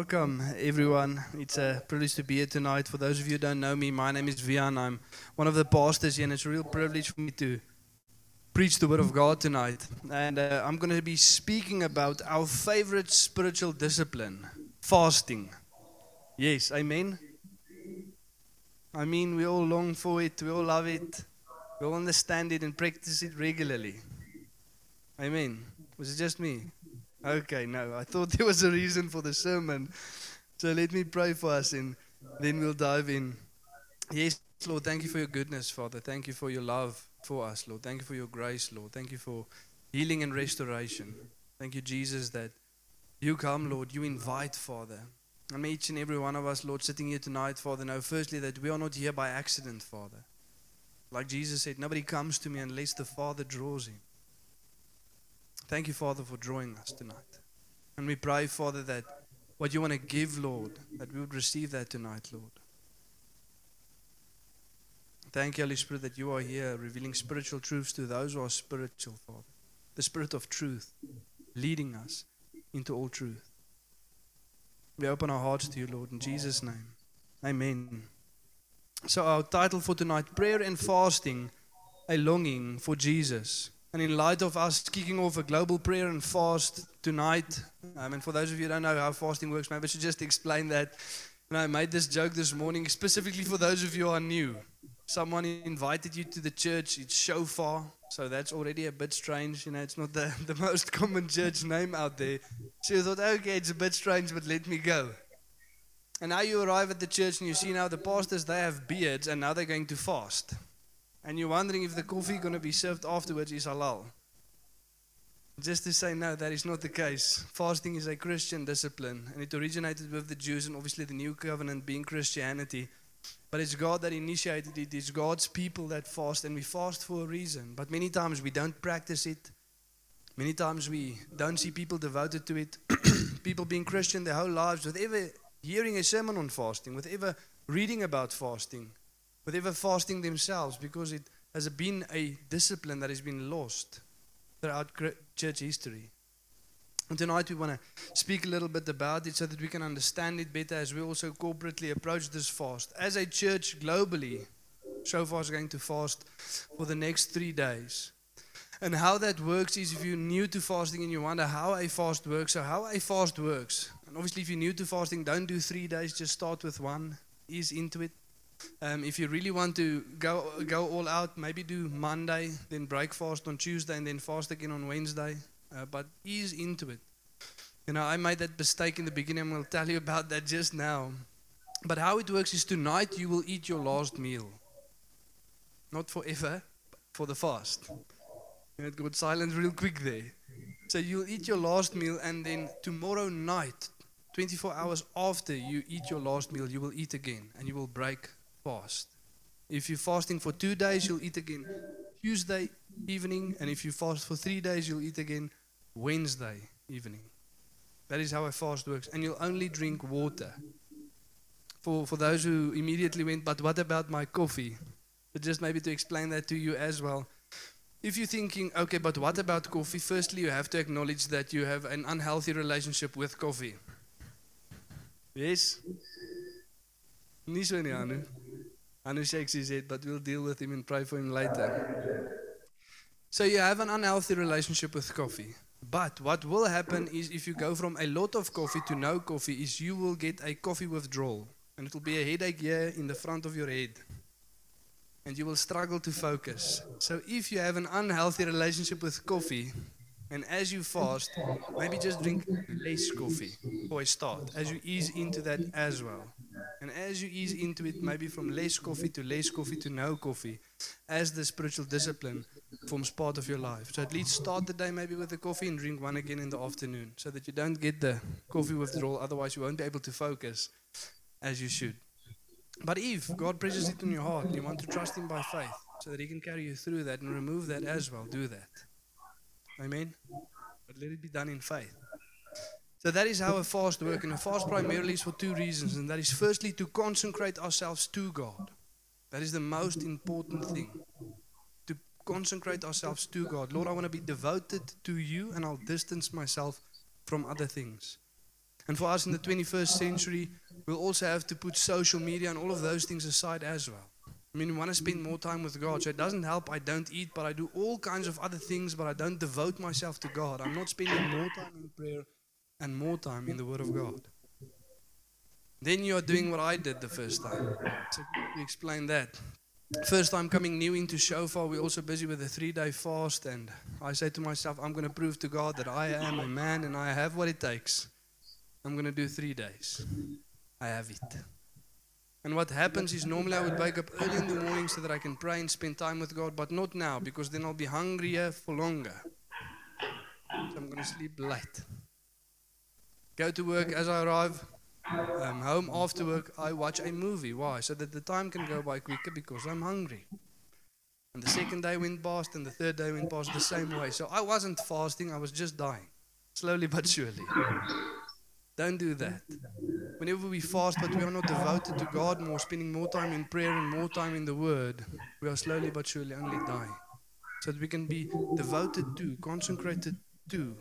Welcome, everyone. It's a privilege to be here tonight. For those of you who don't know me, my name is Vian. I'm one of the pastors here, and it's a real privilege for me to preach the Word of God tonight. And uh, I'm going to be speaking about our favorite spiritual discipline fasting. Yes, amen. I mean, we all long for it, we all love it, we all understand it and practice it regularly. Amen. Was it just me? Okay, no, I thought there was a reason for the sermon. So let me pray for us and then we'll dive in. Yes, Lord, thank you for your goodness, Father. Thank you for your love for us, Lord. Thank you for your grace, Lord. Thank you for healing and restoration. Thank you, Jesus, that you come, Lord. You invite, Father. And each and every one of us, Lord, sitting here tonight, Father, know firstly that we are not here by accident, Father. Like Jesus said, nobody comes to me unless the Father draws him. Thank you, Father, for drawing us tonight. And we pray, Father, that what you want to give, Lord, that we would receive that tonight, Lord. Thank you, Holy Spirit, that you are here revealing spiritual truths to those who are spiritual, Father. The Spirit of truth leading us into all truth. We open our hearts to you, Lord, in Jesus' name. Amen. So, our title for tonight Prayer and Fasting, a Longing for Jesus. And in light of us kicking off a global prayer and fast tonight, um, and for those of you who don't know how fasting works, maybe I should just explain that. And I made this joke this morning specifically for those of you who are new. Someone invited you to the church, it's shofar, so that's already a bit strange. You know, it's not the, the most common church name out there. So you thought, okay, it's a bit strange, but let me go. And now you arrive at the church and you see now the pastors, they have beards and now they're going to fast. And you're wondering if the coffee going to be served afterwards is halal. Just to say, no, that is not the case. Fasting is a Christian discipline, and it originated with the Jews and obviously the new covenant being Christianity. But it's God that initiated it, it's God's people that fast, and we fast for a reason. But many times we don't practice it. Many times we don't see people devoted to it. people being Christian their whole lives, with ever hearing a sermon on fasting, with ever reading about fasting with ever fasting themselves because it has been a discipline that has been lost throughout church history. And tonight we want to speak a little bit about it so that we can understand it better as we also corporately approach this fast. As a church globally, So Shofar is going to fast for the next three days. And how that works is if you're new to fasting and you wonder how a fast works, so how a fast works. And obviously, if you're new to fasting, don't do three days, just start with one, ease into it. Um, if you really want to go go all out, maybe do Monday, then break fast on Tuesday, and then fast again on Wednesday. Uh, but ease into it. You know, I made that mistake in the beginning. Going to tell you about that just now. But how it works is tonight you will eat your last meal. Not forever, for the fast. And it got silent real quick there. So you'll eat your last meal, and then tomorrow night, 24 hours after you eat your last meal, you will eat again, and you will break fast. If you're fasting for two days, you'll eat again Tuesday evening, and if you fast for three days, you'll eat again Wednesday evening. That is how a fast works, and you'll only drink water. For, for those who immediately went, but what about my coffee? But just maybe to explain that to you as well. If you're thinking, okay, but what about coffee? Firstly, you have to acknowledge that you have an unhealthy relationship with coffee. Yes? Nie Anu. Anu shakes his head, but we'll deal with him and pray for him later. So you have an unhealthy relationship with coffee. But what will happen is if you go from a lot of coffee to no coffee is you will get a coffee withdrawal. And it will be a headache here in the front of your head. And you will struggle to focus. So if you have an unhealthy relationship with coffee, and as you fast, maybe just drink less coffee for a start, as you ease into that as well. And as you ease into it, maybe from less coffee to less coffee to no coffee, as the spiritual discipline forms part of your life. So at least start the day maybe with a coffee and drink one again in the afternoon, so that you don't get the coffee withdrawal. Otherwise, you won't be able to focus as you should. But if God presses it in your heart, you want to trust Him by faith, so that He can carry you through that and remove that as well. Do that. Amen. But let it be done in faith. So that is how a fast works. And a fast primarily is for two reasons. And that is firstly to consecrate ourselves to God. That is the most important thing. To consecrate ourselves to God. Lord, I want to be devoted to you and I'll distance myself from other things. And for us in the 21st century, we'll also have to put social media and all of those things aside as well. I mean, we want to spend more time with God. So it doesn't help. I don't eat, but I do all kinds of other things, but I don't devote myself to God. I'm not spending more time in prayer and more time in the Word of God. Then you are doing what I did the first time. So we explain that. First time coming new into Shofar, we're also busy with a three day fast. And I say to myself, I'm going to prove to God that I am a man and I have what it takes. I'm going to do three days. I have it. And what happens is normally I would wake up early in the morning so that I can pray and spend time with God, but not now because then I'll be hungrier for longer. So I'm going to sleep late. Go to work as I arrive um, home after work, I watch a movie. Why? So that the time can go by quicker because I'm hungry. And the second day went past, and the third day went past the same way. So I wasn't fasting, I was just dying. Slowly but surely. Don't do that. Whenever we fast, but we are not devoted to God more, spending more time in prayer and more time in the Word, we are slowly but surely only dying. So that we can be devoted to, consecrated to,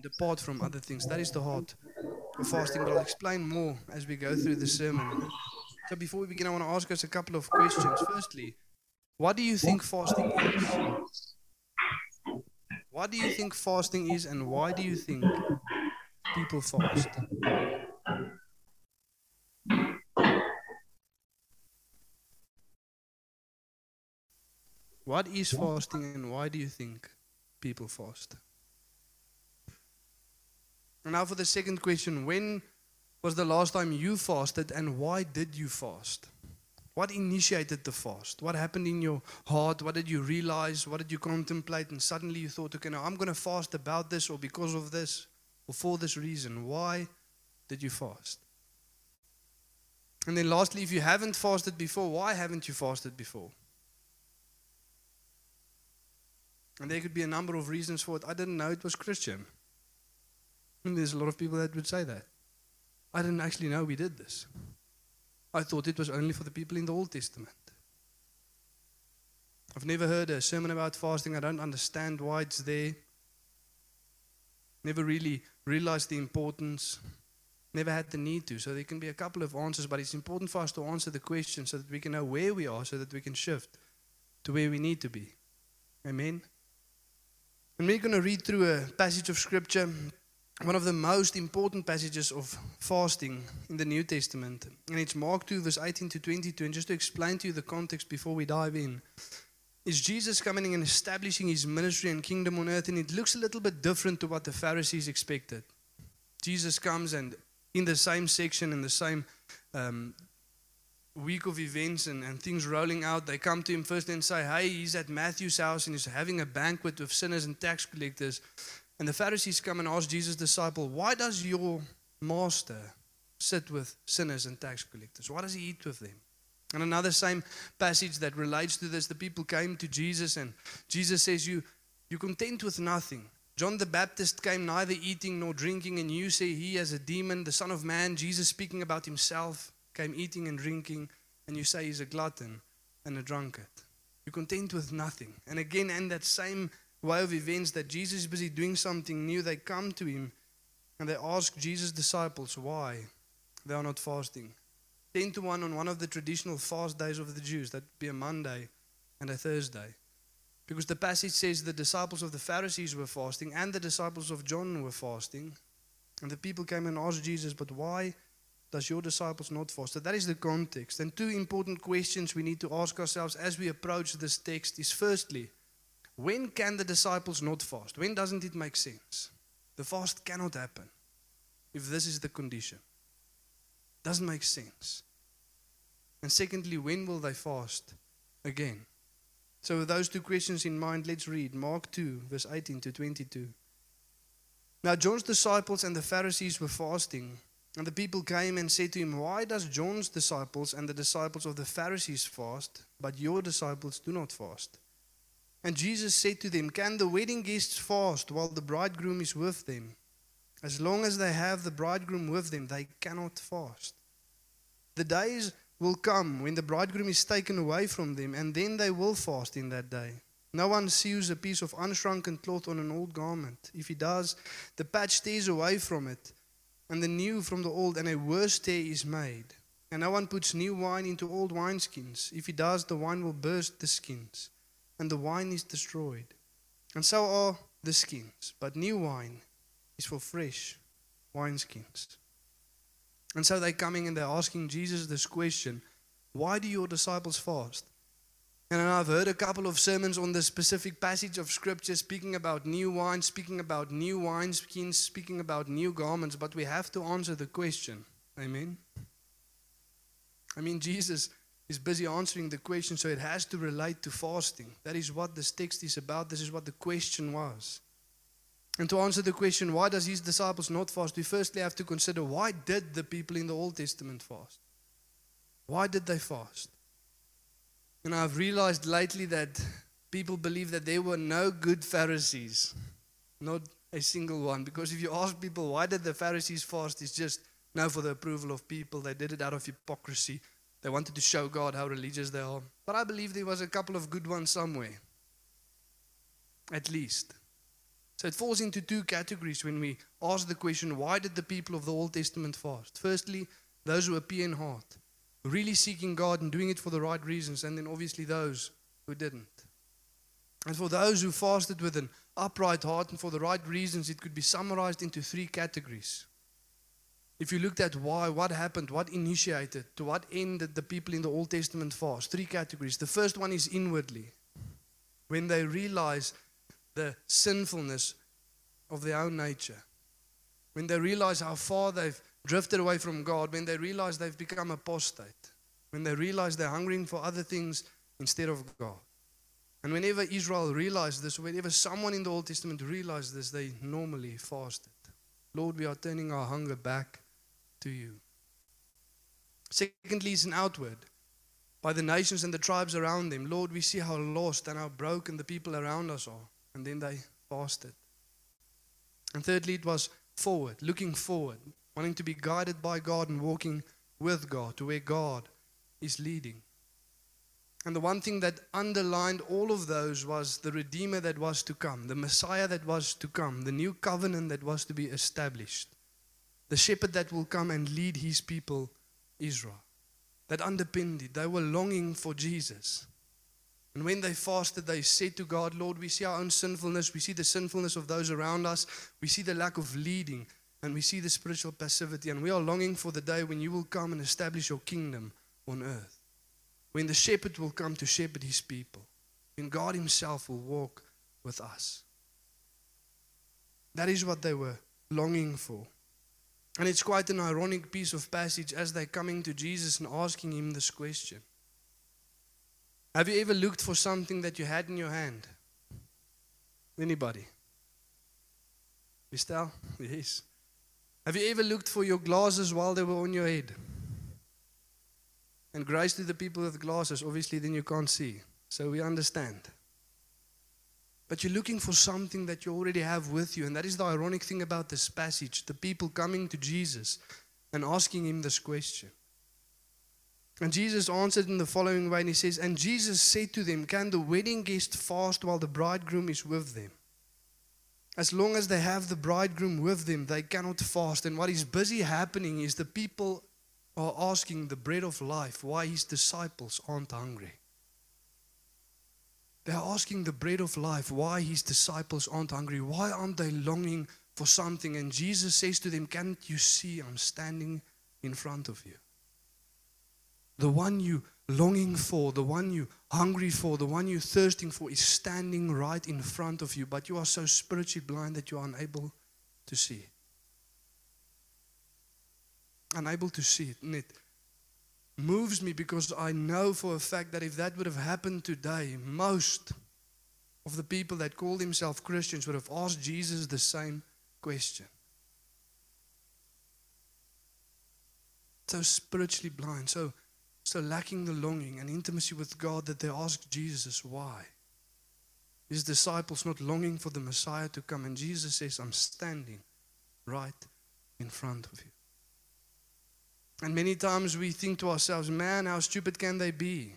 depart from other things. That is the heart of fasting, but I'll explain more as we go through the sermon. So before we begin, I want to ask us a couple of questions. Firstly, what do you think fasting is? What do you think fasting is, and why do you think people fast? What is fasting, and why do you think people fast? And now for the second question when was the last time you fasted, and why did you fast? What initiated the fast? What happened in your heart? What did you realize? What did you contemplate? And suddenly you thought, okay, now I'm going to fast about this or because of this or for this reason. Why did you fast? And then lastly, if you haven't fasted before, why haven't you fasted before? And there could be a number of reasons for it. I didn't know it was Christian. And there's a lot of people that would say that. I didn't actually know we did this. I thought it was only for the people in the Old Testament. I've never heard a sermon about fasting. I don't understand why it's there. Never really realized the importance. Never had the need to. So there can be a couple of answers, but it's important for us to answer the question so that we can know where we are, so that we can shift to where we need to be. Amen. And we're going to read through a passage of scripture one of the most important passages of fasting in the New Testament. And it's Mark 2, verse 18 to 22. And just to explain to you the context before we dive in, is Jesus coming and establishing his ministry and kingdom on earth. And it looks a little bit different to what the Pharisees expected. Jesus comes and in the same section, in the same um, week of events and, and things rolling out, they come to him first and say, Hey, he's at Matthew's house and he's having a banquet with sinners and tax collectors. And the Pharisees come and ask Jesus' disciple, Why does your master sit with sinners and tax collectors? Why does he eat with them? And another same passage that relates to this, the people came to Jesus and Jesus says, You you content with nothing. John the Baptist came neither eating nor drinking, and you say he has a demon, the Son of Man, Jesus speaking about himself, came eating and drinking, and you say he's a glutton and a drunkard. You're content with nothing. And again, in that same way of events that Jesus is busy doing something new, they come to him and they ask Jesus' disciples why they are not fasting. 10 to 1 on one of the traditional fast days of the Jews, that would be a Monday and a Thursday. Because the passage says the disciples of the Pharisees were fasting and the disciples of John were fasting. And the people came and asked Jesus, But why does your disciples not fast? So that is the context. And two important questions we need to ask ourselves as we approach this text is firstly, when can the disciples not fast? When doesn't it make sense? The fast cannot happen if this is the condition. Doesn't make sense. And secondly, when will they fast again? So, with those two questions in mind, let's read Mark 2, verse 18 to 22. Now, John's disciples and the Pharisees were fasting, and the people came and said to him, Why does John's disciples and the disciples of the Pharisees fast, but your disciples do not fast. And Jesus said to them, Can the wedding guests fast while the bridegroom is with them? As long as they have the bridegroom with them, they cannot fast. The days will come when the bridegroom is taken away from them, and then they will fast in that day. No one sews a piece of unshrunken cloth on an old garment. If he does, the patch tears away from it, and the new from the old, and a worse tear is made. And no one puts new wine into old wineskins. If he does, the wine will burst the skins, and the wine is destroyed. And so are the skins. But new wine is for fresh wineskins. And so they're coming and they're asking Jesus this question Why do your disciples fast? And I've heard a couple of sermons on this specific passage of scripture speaking about new wine, speaking about new wineskins, speaking about new garments, but we have to answer the question. Amen. I mean, Jesus is busy answering the question, so it has to relate to fasting. That is what this text is about. This is what the question was. And to answer the question, why does his disciples not fast? We firstly have to consider why did the people in the Old Testament fast? Why did they fast? And I've realized lately that people believe that there were no good Pharisees, not a single one. Because if you ask people why did the Pharisees fast, it's just now for the approval of people. They did it out of hypocrisy. They wanted to show God how religious they are. But I believe there was a couple of good ones somewhere. At least. So it falls into two categories when we ask the question why did the people of the Old Testament fast? Firstly, those who appear in heart, really seeking God and doing it for the right reasons, and then obviously those who didn't. And for those who fasted with an upright heart and for the right reasons, it could be summarized into three categories. If you looked at why, what happened, what initiated, to what end did the people in the Old Testament fast? Three categories. The first one is inwardly. When they realize the sinfulness of their own nature. When they realize how far they've drifted away from God, when they realize they've become apostate, when they realize they're hungering for other things instead of God. And whenever Israel realized this, whenever someone in the Old Testament realized this, they normally fasted. Lord, we are turning our hunger back to you. Secondly, it's an outward by the nations and the tribes around them. Lord, we see how lost and how broken the people around us are. And then they fasted. And thirdly, it was forward, looking forward, wanting to be guided by God and walking with God to where God is leading. And the one thing that underlined all of those was the Redeemer that was to come, the Messiah that was to come, the new covenant that was to be established, the shepherd that will come and lead his people, Israel. That underpinned it. They were longing for Jesus. And when they fasted, they said to God, Lord, we see our own sinfulness. We see the sinfulness of those around us. We see the lack of leading. And we see the spiritual passivity. And we are longing for the day when you will come and establish your kingdom on earth. When the shepherd will come to shepherd his people. When God himself will walk with us. That is what they were longing for. And it's quite an ironic piece of passage as they're coming to Jesus and asking him this question. Have you ever looked for something that you had in your hand? Anybody? Estelle? Yes. Have you ever looked for your glasses while they were on your head? And grace to the people with glasses, obviously, then you can't see. So we understand. But you're looking for something that you already have with you. And that is the ironic thing about this passage the people coming to Jesus and asking him this question. And Jesus answered in the following way, and he says, And Jesus said to them, Can the wedding guest fast while the bridegroom is with them? As long as they have the bridegroom with them, they cannot fast. And what is busy happening is the people are asking the bread of life why his disciples aren't hungry. They're asking the bread of life why his disciples aren't hungry. Why aren't they longing for something? And Jesus says to them, Can't you see I'm standing in front of you? The one you longing for, the one you hungry for, the one you thirsting for is standing right in front of you, but you are so spiritually blind that you are unable to see. Unable to see it. Moves me because I know for a fact that if that would have happened today, most of the people that call themselves Christians would have asked Jesus the same question. So spiritually blind, so so lacking the longing and intimacy with God that they ask Jesus why. His disciples not longing for the Messiah to come, and Jesus says, I'm standing right in front of you. And many times we think to ourselves, man, how stupid can they be?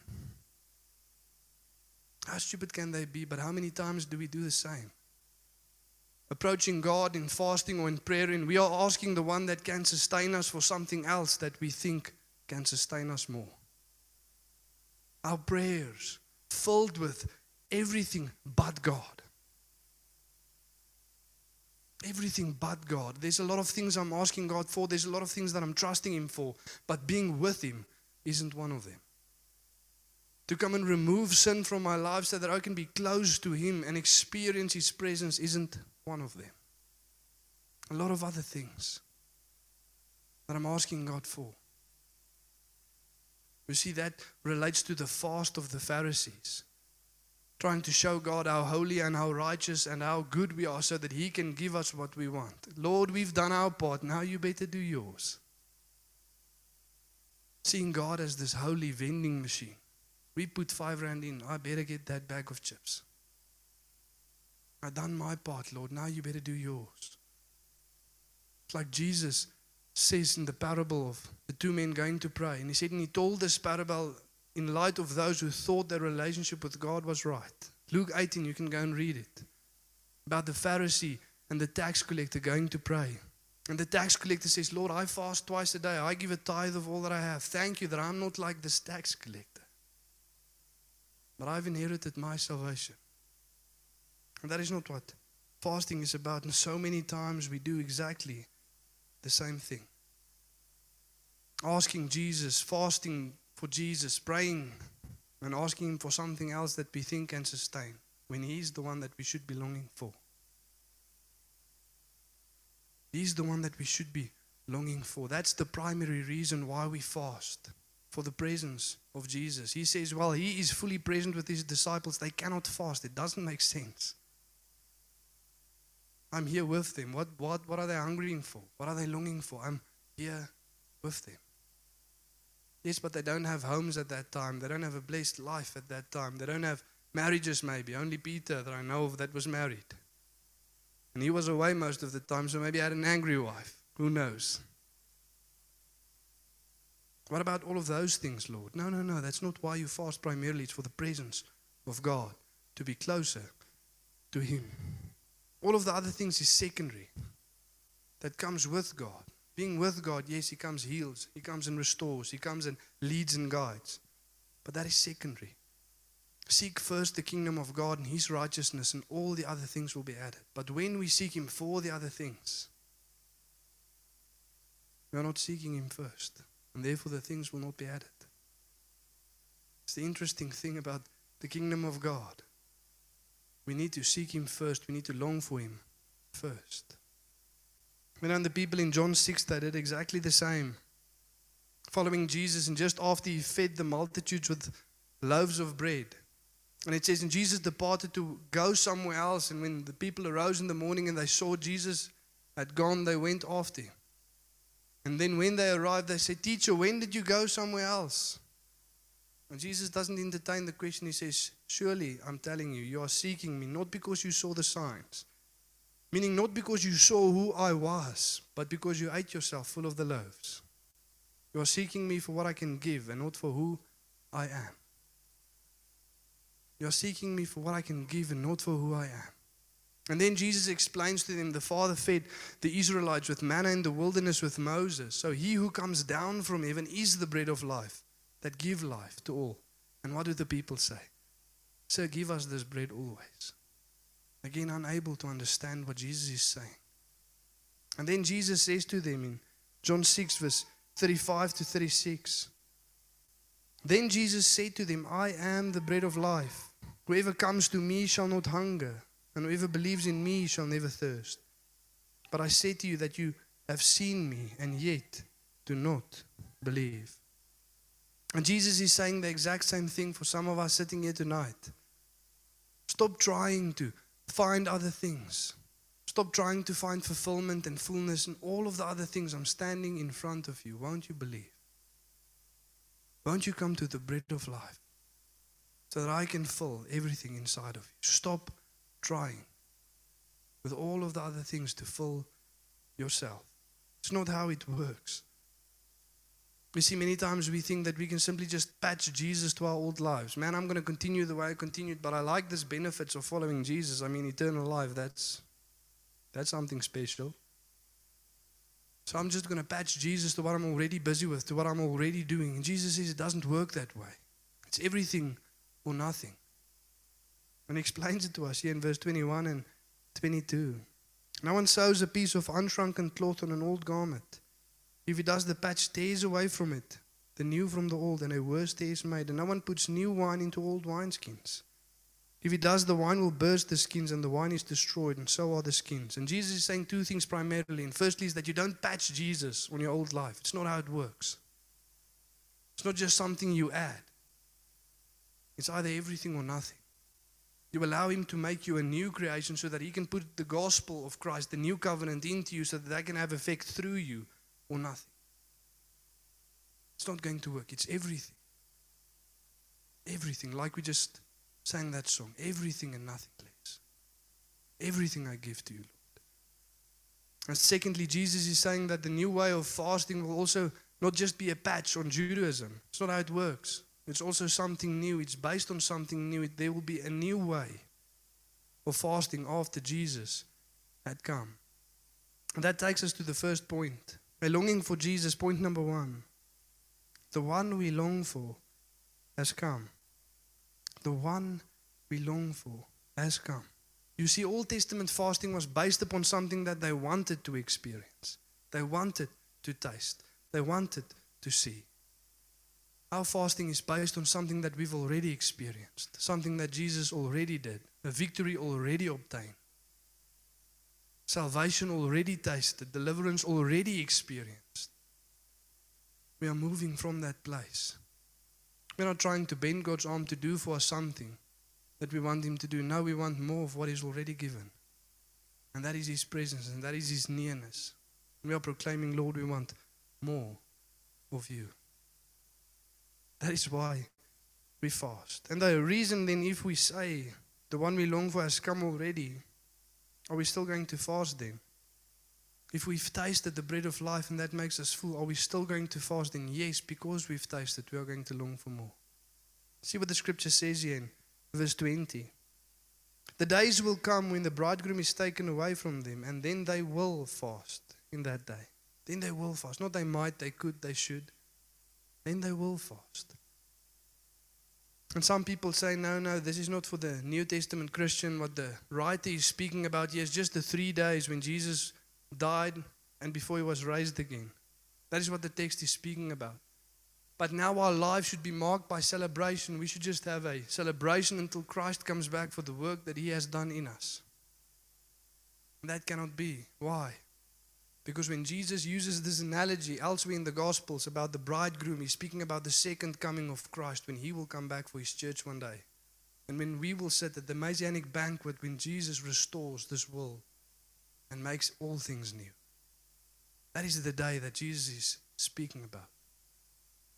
How stupid can they be? But how many times do we do the same? Approaching God in fasting or in prayer, and we are asking the one that can sustain us for something else that we think can sustain us more. Our prayers filled with everything but God. Everything but God. There's a lot of things I'm asking God for, there's a lot of things that I'm trusting Him for, but being with Him isn't one of them. To come and remove sin from my life so that I can be close to Him and experience His presence isn't one of them. A lot of other things that I'm asking God for. You see, that relates to the fast of the Pharisees. Trying to show God how holy and how righteous and how good we are so that He can give us what we want. Lord, we've done our part. Now you better do yours. Seeing God as this holy vending machine. We put five rand in. I better get that bag of chips. I've done my part, Lord. Now you better do yours. It's like Jesus says in the parable of the two men going to pray. And he said, and he told this parable in light of those who thought their relationship with God was right. Luke 18, you can go and read it. About the Pharisee and the tax collector going to pray. And the tax collector says, Lord, I fast twice a day. I give a tithe of all that I have. Thank you that I'm not like this tax collector. But I've inherited my salvation. And that is not what fasting is about. And so many times we do exactly the same thing. Asking Jesus, fasting for Jesus, praying, and asking Him for something else that we think can sustain when He is the one that we should be longing for. He's the one that we should be longing for. That's the primary reason why we fast for the presence of Jesus. He says, Well, He is fully present with His disciples. They cannot fast. It doesn't make sense. I'm here with them. What, what, what are they hungering for? What are they longing for? I'm here with them. Yes, but they don't have homes at that time. They don't have a blessed life at that time. They don't have marriages, maybe. Only Peter that I know of that was married. And he was away most of the time, so maybe he had an angry wife. Who knows? What about all of those things, Lord? No, no, no. That's not why you fast primarily. It's for the presence of God, to be closer to Him. All of the other things is secondary. That comes with God. Being with God, yes, He comes, heals, He comes and restores, He comes and leads and guides. But that is secondary. Seek first the kingdom of God and His righteousness, and all the other things will be added. But when we seek Him for the other things, we are not seeking Him first, and therefore the things will not be added. It's the interesting thing about the kingdom of God. We need to seek Him first, we need to long for Him first. You know, the people in John 6, they did exactly the same. Following Jesus, and just after He fed the multitudes with loaves of bread. And it says, and Jesus departed to go somewhere else. And when the people arose in the morning and they saw Jesus had gone, they went after him. And then when they arrived, they said, Teacher, when did you go somewhere else? And Jesus doesn't entertain the question. He says, Surely, I'm telling you, you are seeking me not because you saw the signs, meaning not because you saw who I was, but because you ate yourself full of the loaves. You are seeking me for what I can give and not for who I am. You are seeking me for what I can give and not for who I am. And then Jesus explains to them the Father fed the Israelites with manna in the wilderness with Moses. So he who comes down from heaven is the bread of life that give life to all. And what do the people say? Sir, give us this bread always. Again, unable to understand what Jesus is saying. And then Jesus says to them in John 6, verse 35 to 36. Then Jesus said to them, I am the bread of life. Whoever comes to me shall not hunger, and whoever believes in me shall never thirst. But I say to you that you have seen me, and yet do not believe. And Jesus is saying the exact same thing for some of us sitting here tonight. Stop trying to find other things. Stop trying to find fulfillment and fullness and all of the other things. I'm standing in front of you. Won't you believe? Won't you come to the bread of life so that I can fill everything inside of you? Stop trying with all of the other things to fill yourself. It's not how it works. You see, many times we think that we can simply just patch Jesus to our old lives. Man, I'm going to continue the way I continued, but I like this benefits of following Jesus. I mean, eternal life, that's, that's something special. So I'm just going to patch Jesus to what I'm already busy with, to what I'm already doing. And Jesus says it doesn't work that way. It's everything or nothing. And he explains it to us here in verse 21 and 22. No one sews a piece of unshrunken cloth on an old garment. If he does, the patch stays away from it, the new from the old, and a worse is made. And no one puts new wine into old wineskins. If he does, the wine will burst the skins, and the wine is destroyed, and so are the skins. And Jesus is saying two things primarily. And firstly, is that you don't patch Jesus on your old life. It's not how it works. It's not just something you add. It's either everything or nothing. You allow Him to make you a new creation so that He can put the gospel of Christ, the new covenant, into you so that that can have effect through you or nothing. It's not going to work. It's everything. Everything. Like we just sang that song. Everything and nothing less. Everything I give to you, Lord. And secondly, Jesus is saying that the new way of fasting will also not just be a patch on Judaism. It's not how it works. It's also something new. It's based on something new. There will be a new way of fasting after Jesus had come. And that takes us to the first point. A longing for Jesus, point number one. The one we long for has come. The one we long for has come. You see, Old Testament fasting was based upon something that they wanted to experience, they wanted to taste, they wanted to see. Our fasting is based on something that we've already experienced, something that Jesus already did, a victory already obtained, salvation already tasted, deliverance already experienced. We are moving from that place. We're not trying to bend God's arm to do for us something that we want Him to do. No, we want more of what is already given. And that is His presence and that is His nearness. We are proclaiming, Lord, we want more of you. That is why we fast. And the reason then, if we say the one we long for has come already, are we still going to fast then? If we've tasted the bread of life and that makes us full, are we still going to fast then? Yes, because we've tasted, we are going to long for more. See what the scripture says here in verse 20. The days will come when the bridegroom is taken away from them, and then they will fast in that day. Then they will fast. Not they might, they could, they should. Then they will fast. And some people say, no, no, this is not for the New Testament Christian. What the writer is speaking about here is just the three days when Jesus died and before he was raised again. That is what the text is speaking about. But now our lives should be marked by celebration. We should just have a celebration until Christ comes back for the work that he has done in us. That cannot be. Why? Because when Jesus uses this analogy elsewhere in the Gospels about the bridegroom, he's speaking about the second coming of Christ when he will come back for his church one day. And when we will sit at the Messianic banquet when Jesus restores this world and makes all things new. That is the day that Jesus is speaking about.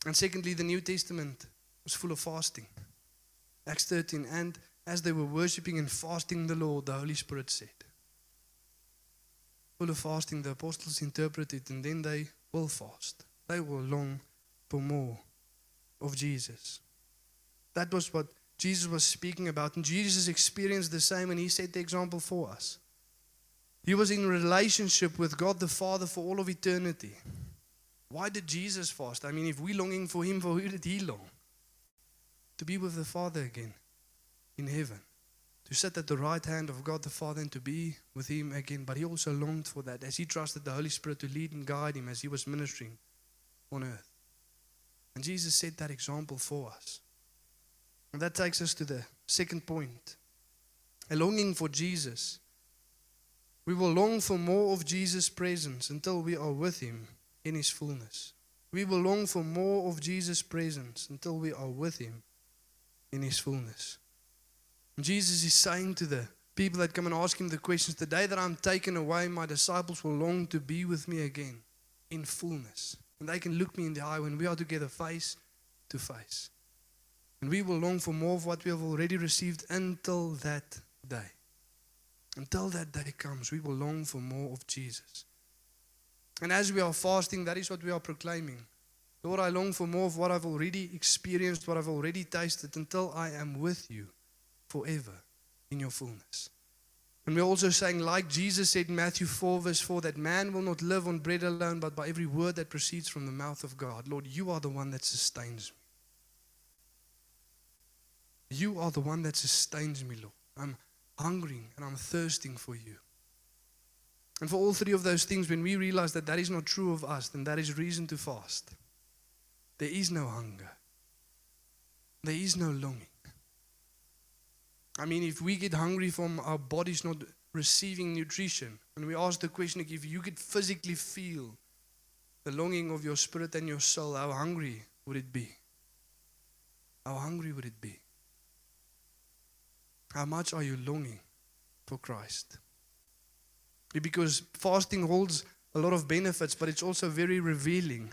And secondly, the New Testament was full of fasting. Acts 13, and as they were worshiping and fasting the Lord, the Holy Spirit said, full of fasting, the apostles interpret it, and then they will fast. They will long for more of Jesus. That was what Jesus was speaking about. And Jesus experienced the same, and he set the example for us. He was in relationship with God the Father for all of eternity. Why did Jesus fast? I mean, if we're longing for him, for who did he long? To be with the Father again in heaven to sit at the right hand of God the Father and to be with Him again. But he also longed for that as he trusted the Holy Spirit to lead and guide him as he was ministering on earth. And Jesus set that example for us. And that takes us to the second point a longing for Jesus. We will long for more of Jesus' presence until we are with Him in His fullness. We will long for more of Jesus' presence until we are with Him in His fullness. Jesus is saying to the people that come and ask him the questions, The day that I'm taken away, my disciples will long to be with me again in fullness. And they can look me in the eye when we are together face to face. And we will long for more of what we have already received until that day. Until that day comes, we will long for more of Jesus. And as we are fasting, that is what we are proclaiming. Lord, I long for more of what I've already experienced, what I've already tasted, until I am with you forever in your fullness. And we're also saying, like Jesus said in Matthew 4, verse 4, that man will not live on bread alone, but by every word that proceeds from the mouth of God. Lord, you are the one that sustains me. You are the one that sustains me, Lord. I'm hungering and I'm thirsting for you. And for all three of those things, when we realize that that is not true of us, then that is reason to fast. There is no hunger, there is no longing. I mean, if we get hungry from our bodies not receiving nutrition, and we ask the question like, if you could physically feel the longing of your spirit and your soul, how hungry would it be? How hungry would it be? How much are you longing for Christ? Because fasting holds a lot of benefits, but it's also very revealing.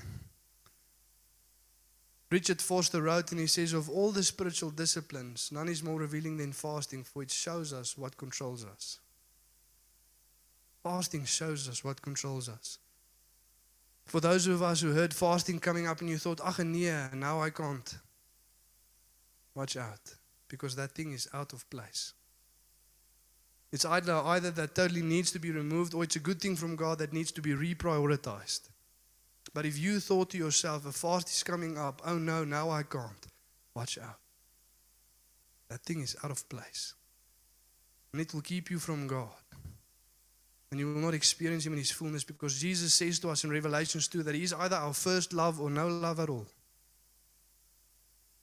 Richard Foster wrote and he says, Of all the spiritual disciplines, none is more revealing than fasting, for it shows us what controls us. Fasting shows us what controls us. For those of us who heard fasting coming up and you thought, Ach, nee, now I can't. Watch out, because that thing is out of place. It's either, either that totally needs to be removed or it's a good thing from God that needs to be reprioritized. But if you thought to yourself, a fast is coming up, oh no, now I can't, watch out. That thing is out of place. And it will keep you from God. And you will not experience Him in His fullness because Jesus says to us in Revelations 2 that He is either our first love or no love at all.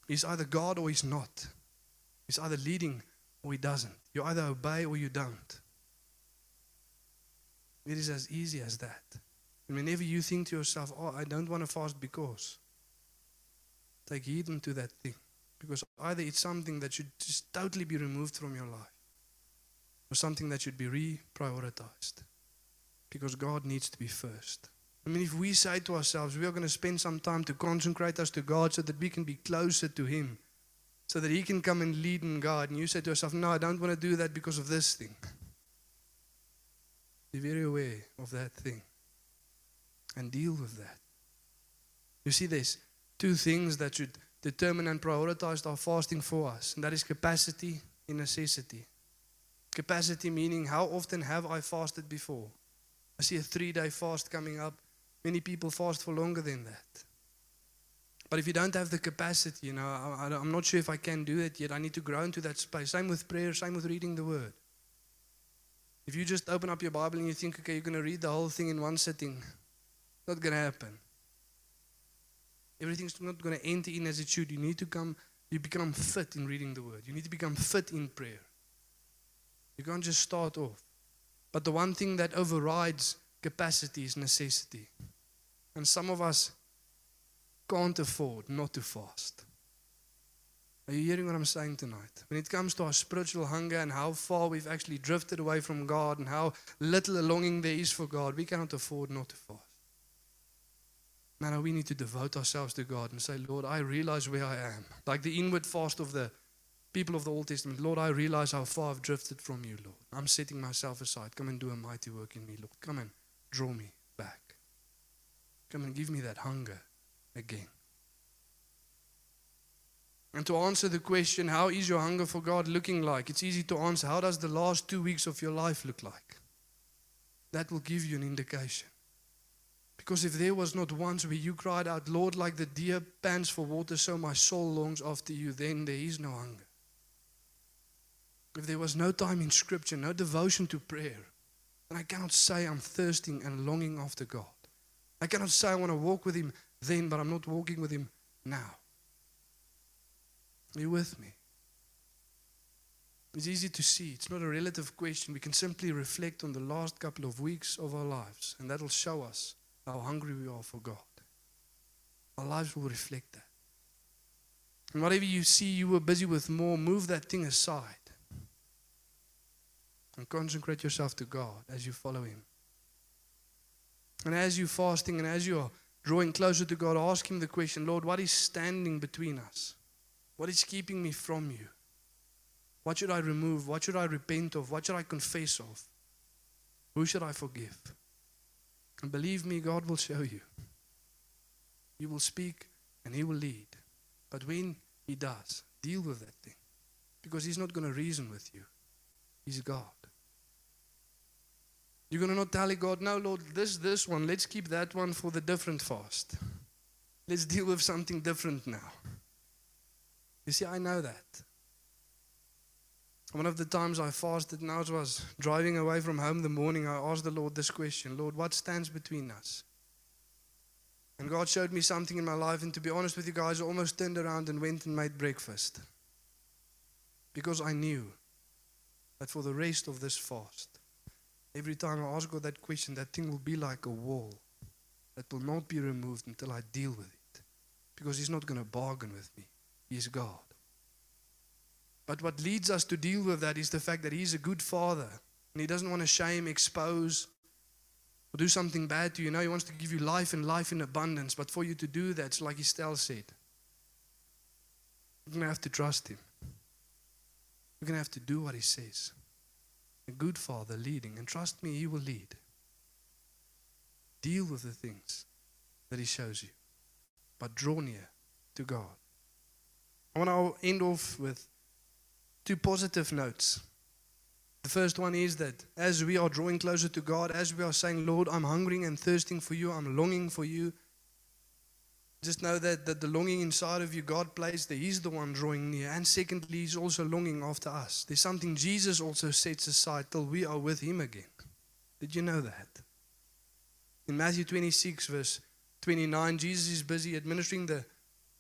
He's either God or He's not. He's either leading or He doesn't. You either obey or you don't. It is as easy as that. And whenever you think to yourself, oh, I don't want to fast because, take heed unto that thing. Because either it's something that should just totally be removed from your life, or something that should be reprioritized. Because God needs to be first. I mean, if we say to ourselves, we are going to spend some time to consecrate us to God so that we can be closer to Him, so that He can come and lead and guide, and you say to yourself, no, I don't want to do that because of this thing. Be very aware of that thing and deal with that. You see, there's two things that should determine and prioritize our fasting for us, and that is capacity and necessity. Capacity meaning how often have I fasted before? I see a three day fast coming up. Many people fast for longer than that. But if you don't have the capacity, you know, I, am not sure if I can do it yet. I need to grow into that space. Same with prayer, same with reading the word. If you just open up your Bible and you think, okay, you're going to read the whole thing in one sitting, not going to happen. Everything's not going to enter in as it should. You need to come, you become fit in reading the word. You need to become fit in prayer. You can't just start off. But the one thing that overrides capacity is necessity. And some of us can't afford not to fast. Are you hearing what I'm saying tonight? When it comes to our spiritual hunger and how far we've actually drifted away from God and how little a longing there is for God, we cannot afford not to fast. Now we need to devote ourselves to God and say, Lord, I realize where I am. Like the inward fast of the people of the Old Testament. Lord, I realize how far I've drifted from you, Lord. I'm setting myself aside. Come and do a mighty work in me, Lord. Come and draw me back. Come and give me that hunger again. And to answer the question, how is your hunger for God looking like? It's easy to answer. How does the last two weeks of your life look like? That will give you an indication. Because if there was not once where you cried out, Lord, like the deer pants for water, so my soul longs after you, then there is no hunger. If there was no time in Scripture, no devotion to prayer, then I cannot say I'm thirsting and longing after God. I cannot say I want to walk with Him then, but I'm not walking with Him now. Are you with me? It's easy to see. It's not a relative question. We can simply reflect on the last couple of weeks of our lives, and that'll show us how hungry we are for God. Our lives will reflect that. And whatever you see you were busy with more, move that thing aside. And consecrate yourself to God as you follow Him. And as you're fasting and as you're drawing closer to God, ask Him the question Lord, what is standing between us? What is keeping me from you? What should I remove? What should I repent of? What should I confess of? Who should I forgive? And believe me, God will show you. You will speak and He will lead. But when He does, deal with that thing. Because He's not going to reason with you, He's God. You're going to not tell God, no, Lord, this, this one, let's keep that one for the different fast. Let's deal with something different now. You see, I know that. One of the times I fasted now I was driving away from home the morning, I asked the Lord this question Lord, what stands between us? And God showed me something in my life, and to be honest with you guys, I almost turned around and went and made breakfast. Because I knew that for the rest of this fast, every time I ask God that question, that thing will be like a wall that will not be removed until I deal with it. Because He's not going to bargain with me, He's God. But what leads us to deal with that is the fact that He's a good Father and He doesn't want to shame, expose, or do something bad to you. No, He wants to give you life and life in abundance. But for you to do that, it's like Estelle said, you're going to have to trust Him. You're going to have to do what He says. A good Father leading, and trust me, He will lead. Deal with the things that He shows you, but draw near to God. I want to end off with two positive notes. The first one is that as we are drawing closer to God, as we are saying, Lord, I'm hungering and thirsting for you, I'm longing for you, just know that, that the longing inside of you, God placed there. He's the one drawing near. And secondly, He's also longing after us. There's something Jesus also sets aside till we are with Him again. Did you know that? In Matthew 26, verse 29, Jesus is busy administering the,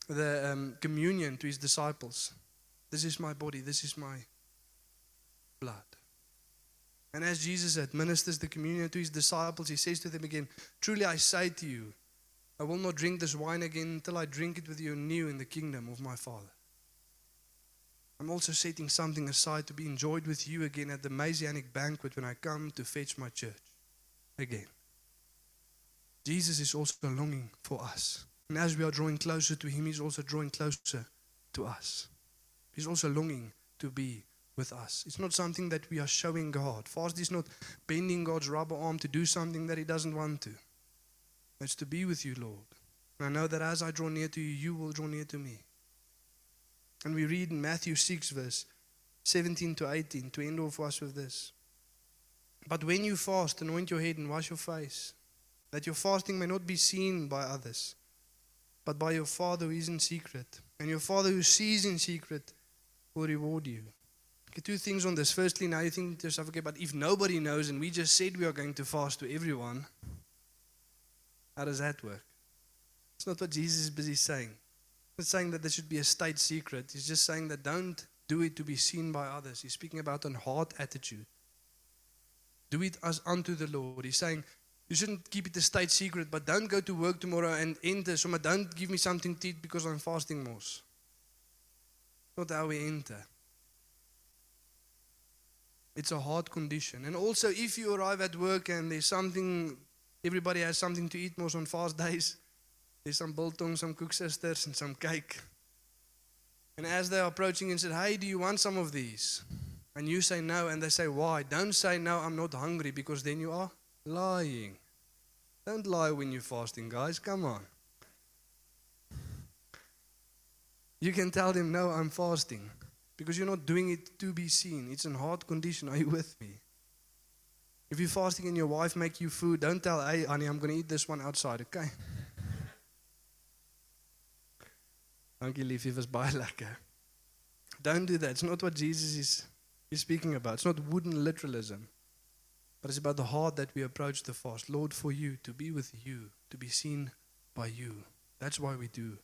the um, communion to His disciples. This is my body, this is my blood. And as Jesus administers the communion to his disciples, he says to them again, Truly I say to you, I will not drink this wine again until I drink it with you anew in the kingdom of my Father. I'm also setting something aside to be enjoyed with you again at the Messianic banquet when I come to fetch my church again. Jesus is also longing for us. And as we are drawing closer to him, he's also drawing closer to us. He's also longing to be with us. It's not something that we are showing God. Fast is not bending God's rubber arm to do something that He doesn't want to. It's to be with you, Lord. And I know that as I draw near to you, you will draw near to me. And we read in Matthew 6, verse 17 to 18, to end off us with this. But when you fast, anoint your head and wash your face, that your fasting may not be seen by others, but by your Father who is in secret. And your Father who sees in secret will reward you. Okay, two things on this. Firstly, now you think to yourself, okay, but if nobody knows and we just said we are going to fast to everyone, how does that work? It's not what Jesus is busy saying. He's saying that there should be a state secret. He's just saying that don't do it to be seen by others. He's speaking about a heart attitude. Do it as unto the Lord. He's saying you shouldn't keep it a state secret, but don't go to work tomorrow and enter. So don't give me something to eat because I'm fasting more. Not how we enter. It's a hard condition. And also, if you arrive at work and there's something, everybody has something to eat most on fast days, there's some biltong, some koeksisters, and some cake. And as they're approaching and said, Hey, do you want some of these? And you say no, and they say, Why? Don't say no, I'm not hungry, because then you are lying. Don't lie when you're fasting, guys. Come on. You can tell them, No, I'm fasting. Because you're not doing it to be seen. It's in hard condition. Are you with me? If you're fasting and your wife make you food, don't tell, hey, honey, I'm going to eat this one outside, okay? Dankie liefie, was baie lekker. Don't do that. It's not what Jesus is, is speaking about. It's not wooden literalism. But it's about the heart that we approach the fast. Lord, for you, to be with you, to be seen by you. That's why we do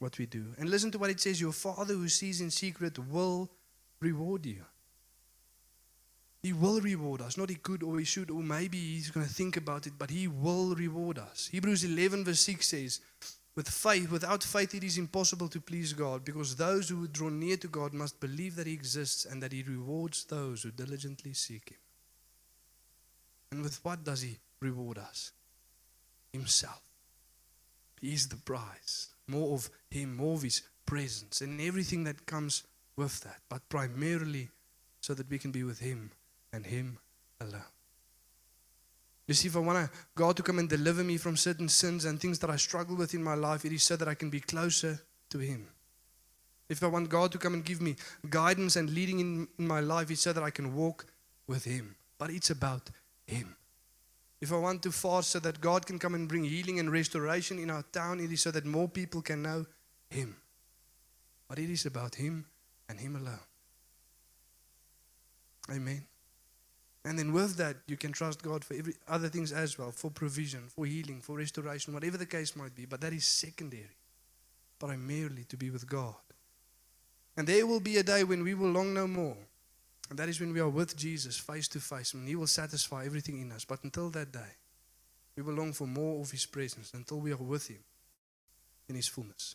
what we do. And listen to what it says Your Father who sees in secret will reward you. He will reward us. Not he could or he should, or maybe he's going to think about it, but he will reward us. Hebrews 11, verse 6 says, With faith, without faith, it is impossible to please God, because those who draw near to God must believe that he exists and that he rewards those who diligently seek him. And with what does he reward us? Himself. He is the prize. More of Him, more of His presence, and everything that comes with that. But primarily so that we can be with Him and Him alone. You see, if I want God to come and deliver me from certain sins and things that I struggle with in my life, it is so that I can be closer to Him. If I want God to come and give me guidance and leading in, in my life, it's so that I can walk with Him. But it's about Him. If I want to fast so that God can come and bring healing and restoration in our town, it is so that more people can know Him. But it is about Him and Him alone. Amen. And then with that, you can trust God for every other things as well, for provision, for healing, for restoration, whatever the case might be. But that is secondary, primarily to be with God. And there will be a day when we will long no more. And that is when we are with Jesus face to face, and He will satisfy everything in us. But until that day, we will long for more of His presence until we are with Him in His fullness.